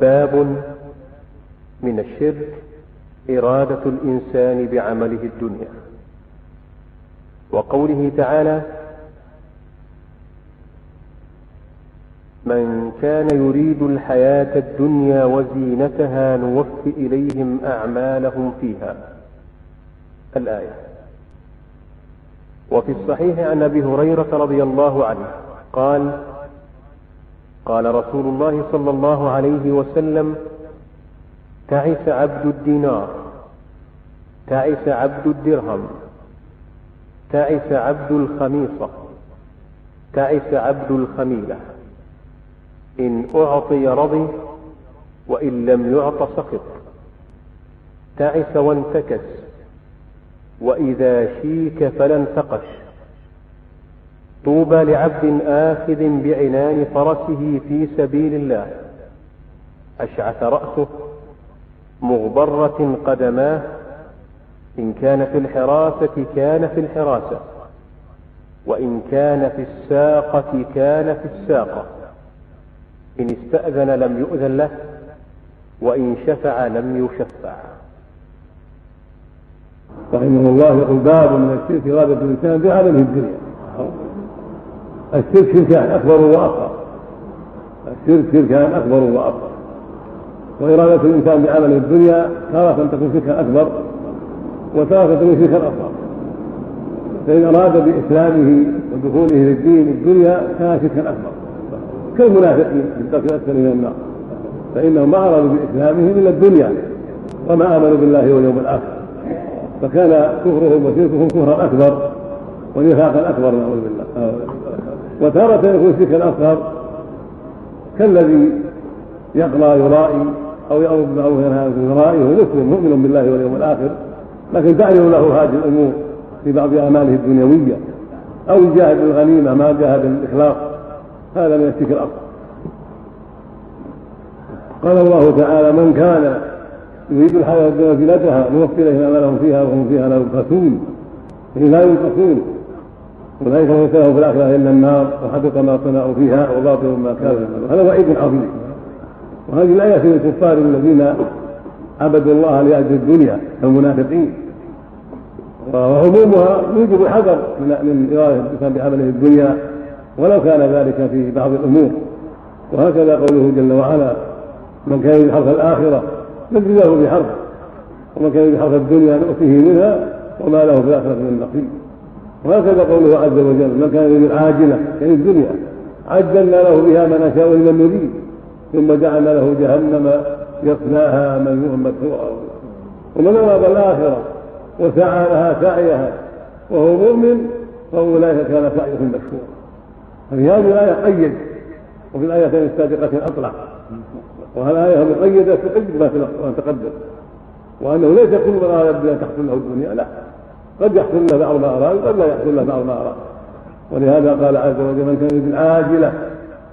باب من الشرك إرادة الإنسان بعمله الدنيا. وقوله تعالى من كان يريد الحياة الدنيا وزينتها نوف إليهم أعمالهم فيها. الآية. وفي الصحيح عن أبي هريرة رضي الله عنه قال قال رسول الله صلى الله عليه وسلم تعس عبد الدينار تعس عبد الدرهم تعس عبد الخميصة تعس عبد الخميلة. إن أعطي رضي وإن لم يعط سخط تعس وانتكس وإذا شيك فلا انتقش طوبى لعبد آخذ بعنان فرسه في سبيل الله. أشعث رأسه مغبرة قدماه. إن كان في الحراسة كان في الحراسة. وإن كان في الساقة كان في الساقة. إن استأذن لم يؤذن له وإن شفع لم يشفع. رحمه الله يقول باب من الشرك إرادة الإنسان بعالمه الدنيا. الشرك شركان أكبر وأصغر. الشرك شركان أكبر وأصغر. وإرادة الإنسان بعمل الدنيا تارة تكون شركا أكبر وتارة تكون شركا أصغر. فإن أراد بإسلامه ودخوله في الدين الدنيا كان شركا أكبر. كالمنافقين في الدرك الأسفل من النار. فإنهم ما أرادوا بإسلامهم إلا الدنيا وما آمنوا بالله واليوم الآخر. فكان كفرهم وشركهم كفرا أكبر ونفاقا أكبر نعوذ بالله. وتارة يكون شركا أصغر كالذي يقرأ يرائي أو يأمر بالمعروف وينهى عن يرائي وهو مسلم مؤمن بالله واليوم الآخر لكن تعلم له هذه الأمور في بعض أعماله الدنيوية أو يجاهد بالغنيمة ما جاهد بالإخلاص هذا من الشرك الأصغر. قال الله تعالى من كان يريد الحياة الدنيا زينتها نوفي إليهم أعمالهم فيها وهم فيها لا يبخسون لا ينقصون. أولئك ليس في الآخرة إلا النار وحبط ما صنعوا فيها وباطل ما كانوا يعملون. هذا وعيد عظيم. وهذه الآية في الكفار الذين عبدوا الله لأجل الدنيا المنافقين. وعمومها يوجب الحذر من إرادة الإنسان بعمله الدنيا ولو كان ذلك في بعض الأمور. وهكذا قوله جل وعلا من كان يريد حرث الآخرة نجزي له بحرث ومن كان يريد حرث الدنيا نؤتيه منها وما له في الآخرة من نصيب. وهكذا قوله عز وجل من كان يريد العاجلة يعني الدنيا عجلنا له بها ما نشاء لمن نريد ثم جعلنا له جهنم يصلاها مذموما مدحورا ومن أراد الآخرة وسعى لها سعيها وهو مؤمن فأولئك كان سعيهم مشكورا. ففي هذه الآية قيد وفي الآيتين السابقتين أطلق والآية مقيدة تقيد ما تقدم. وأنه ليس كل من أراد أن تحصل له الدنيا لا. قد يحصل له بعض ما أراد وقد لا يحصل له بعض ما أراد. ولهذا قال عز وجل من كان يريد العاجلة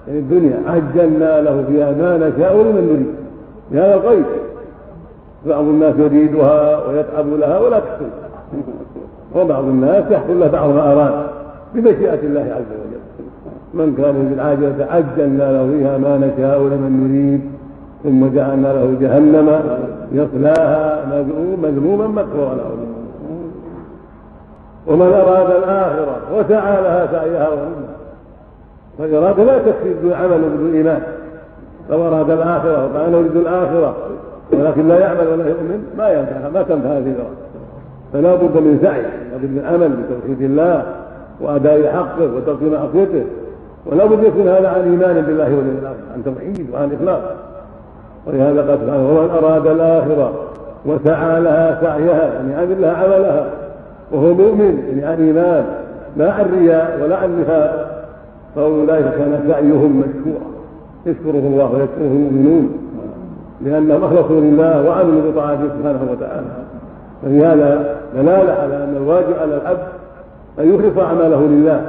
يعني الدنيا عجلنا له فيها ما نشاء لمن نريد. بهذا القيد بعض الناس يريدها ويتعب لها ولا تحصل. وبعض الناس يحصل له بعض ما أراد بمشيئة الله عز وجل. من كان يريد العاجلة عجلنا له فيها ما نشاء لمن نريد. ثم جعلنا له جهنم يصلاها مذموما مكروها ومن أراد الآخرة وسعى لها سعيها وهمها فالإرادة لا تكفي بدون عمل وبدون إيمان. لو أراد الآخرة وقال أريد الآخرة ولكن لا يعمل ولا يؤمن ما ينفع ما تنفع هذه الإرادة. فلا بد من سعي لا بد من عمل بتوحيد الله وأداء حقه وترك معصيته. ولا بد يكون هذا عن إيمان بالله واليوم الآخر عن توحيد وعن إخلاص. ولهذا قال سبحانه ومن أراد الآخرة وسعى لها سعيها يعني عمل لها عملها. وهو مؤمن يعني عن إيمان لا عن رياء ولا عن نفاق فأولئك كان سعيهم مشكورا يشكره الله ويشكره المؤمنون لأنهم أخلصوا لله وعملوا بطاعته سبحانه وتعالى. ففي هذا دلالة على أن الواجب على العبد أن يخلص أعماله لله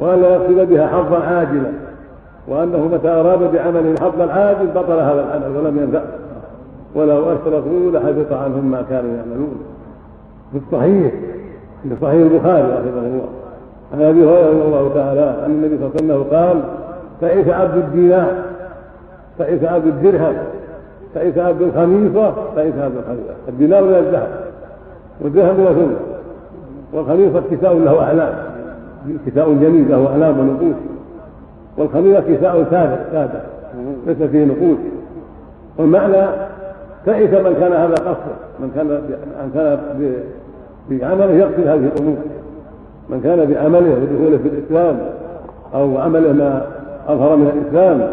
وأن لا يقصد بها حظا عاجلا وأنه متى أراد بعمل حظا عاجل بطل هذا العمل ولم ينفع ولو أشركوا لحبط عنهم ما كانوا يعملون. في الصحيح في صحيح البخاري رحمه الله. عن أبي هريرة رضي الله تعالى عن النبي صلى الله عليه وسلم قال تعيس عبد الدينار فإن عبد الدرهم فإن عبد الخميصة فإن عبد الخميصة. الدينار من الذهب والدرهم من الفضة والخميصة كساء له أعلام كساء جميل له أعلام ونقوش والخميصة كساء سادة سادة ليس فيه نقوش. والمعنى تعس من كان هذا قصده من كان من كان بعمله يقصد هذه الأمور. من كان بعمله ودخوله في الإسلام أو عمله ما أظهر من الإسلام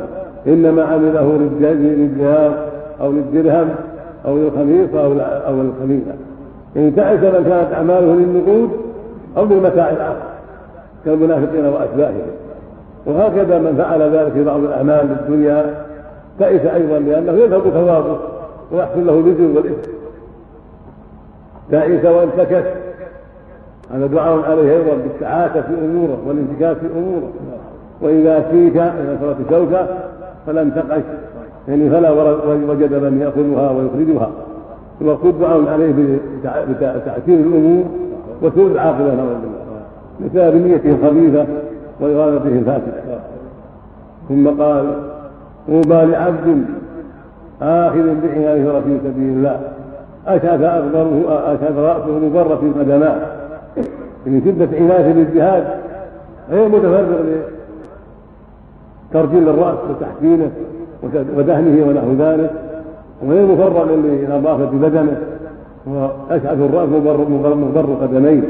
إنما عمله للجهاد أو للدرهم أو للخميصه أو أو للخميسه إن تعس من كانت أعماله للنقود أو للمتاع الآخر كالمنافقين واشباههم وهكذا من فعل ذلك في بعض الأعمال للدنيا تعس أيضا لأنه يذهب ثوابه ويحصل له الوزر والإثم. تعس وانتكس هذا دعاء عليه أيضا بالتعاسه في أموره والانتكاس في أموره. وإذا شيك اذا صارت شوكه فلم تقش يعني فلا وجد من يأخذها ويخرجها. وقد دعاء عليه بتعسير الأمور وسوء العاقبة نعوذ بالله. بسبب نيته الخبيثة وإرادته الفاسدة. ثم قال طوبى لعبد آخذ بحياله في سبيل الله. أشهد أكبره أشهد رأسه مبرة قدماه من شدة عنايته للجهاد غير متفرغ لترجيل الرأس وتحسينه ودهنه ونحو ذلك وغير مفرغ لنظافة بدنه وأشعث الرأس مبر قدميه.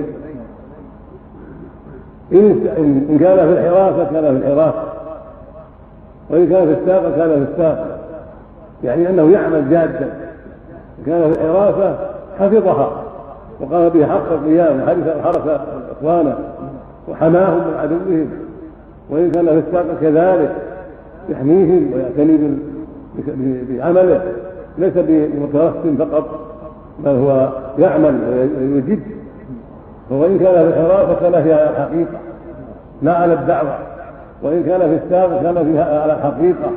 إن كان في الحراسة كان في الحراسة وإن كان في الساقة كان في الساقة يعني أنه يعمل جادا. كان في الحراسة حفظها وقام به حق القيام وحرس إخوانه وحماهم من عدوهم وإن كان في الساقة كذلك يحميهم ويعتني بعمله ليس بمترسم فقط بل هو يعمل ويجد. وإن كان في الحراسة كان فيها الحقيقة لا على الدعوة. وإن كان في السابق كان فيها على الحقيقة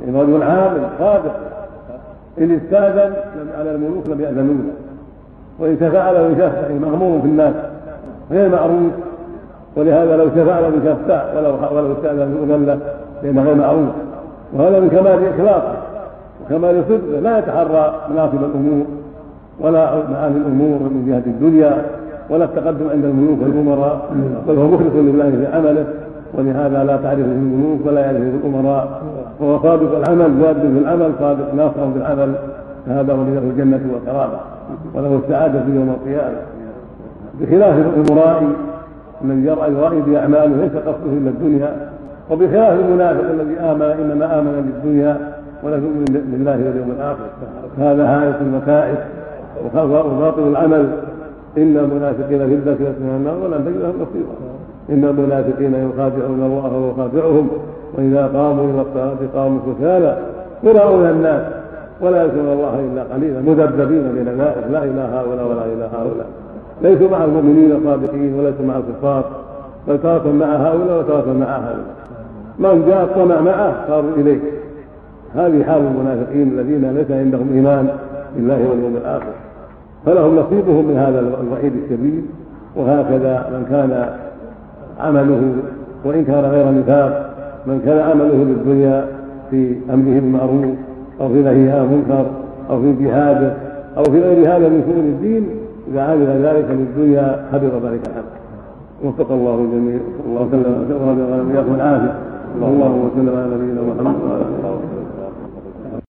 يعني رجل عامل صادق إن استأذن على الملوك لم يأذنوا وإن تفعل ويشفع مغمور في الناس غير معروف. ولهذا لو لم يشفع ولو ولو استأذن يؤذن له لأنه غير معروف. وهذا من كمال إخلاقه وكمال صدقه. لا يتحرى مناصب الأمور ولا معاني الأمور من جهة الدنيا ولا التقدم عند الملوك والأمراء. بل هو مخلص لله في عمله. ولهذا لا تعرفه الملوك ولا يعرفه الأمراء. وهو صادق العمل جاد في العمل صادق ناصر بالعمل فهذا ولله الجنة والكرامه وله السعادة في يوم القيامة. بخلاف الأمراء الذي يرأى يرائي بأعماله ليس قصده إلا الدنيا. وبخلاف المنافق الذي آمن إنما آمن بالدنيا ولا يؤمن بالله واليوم الآخر. هذا هاية المكائد وباطل العمل. إن المنافقين في الذكرة من النار ولن تجد لهم نصيبا. إن المنافقين يخادعون الله وهو خادعهم وإذا قاموا إلى الصلاة قاموا كسالى يراؤون الناس ولا يذكرون الله إلا قليلا مذبذبين بين ذلك لا إلى هؤلاء ولا إلى هؤلاء. ليسوا مع المؤمنين الصادقين وليسوا مع الكفار بل تارة مع هؤلاء وتارة مع هؤلاء. من جاء الطمع معه صاروا إليه هذه حال المنافقين الذين ليس عندهم إيمان بالله واليوم الآخر. فلهم نصيبهم من هذا الوعيد الشديد. وهكذا من كان عمله وإن كان غير نفاق من كان عمله للدنيا في أمره بالمعروف أو في نهيه عن المنكر أو في جهاده أو في غير هذا من شؤون الدين إذا عمل ذلك للدنيا حبط ذلك العمل وفق الله الجميع. صلى الله وسلم وسلم وإياكم العافية اللهم صل على نبينا محمد. وعلى آله وصحبه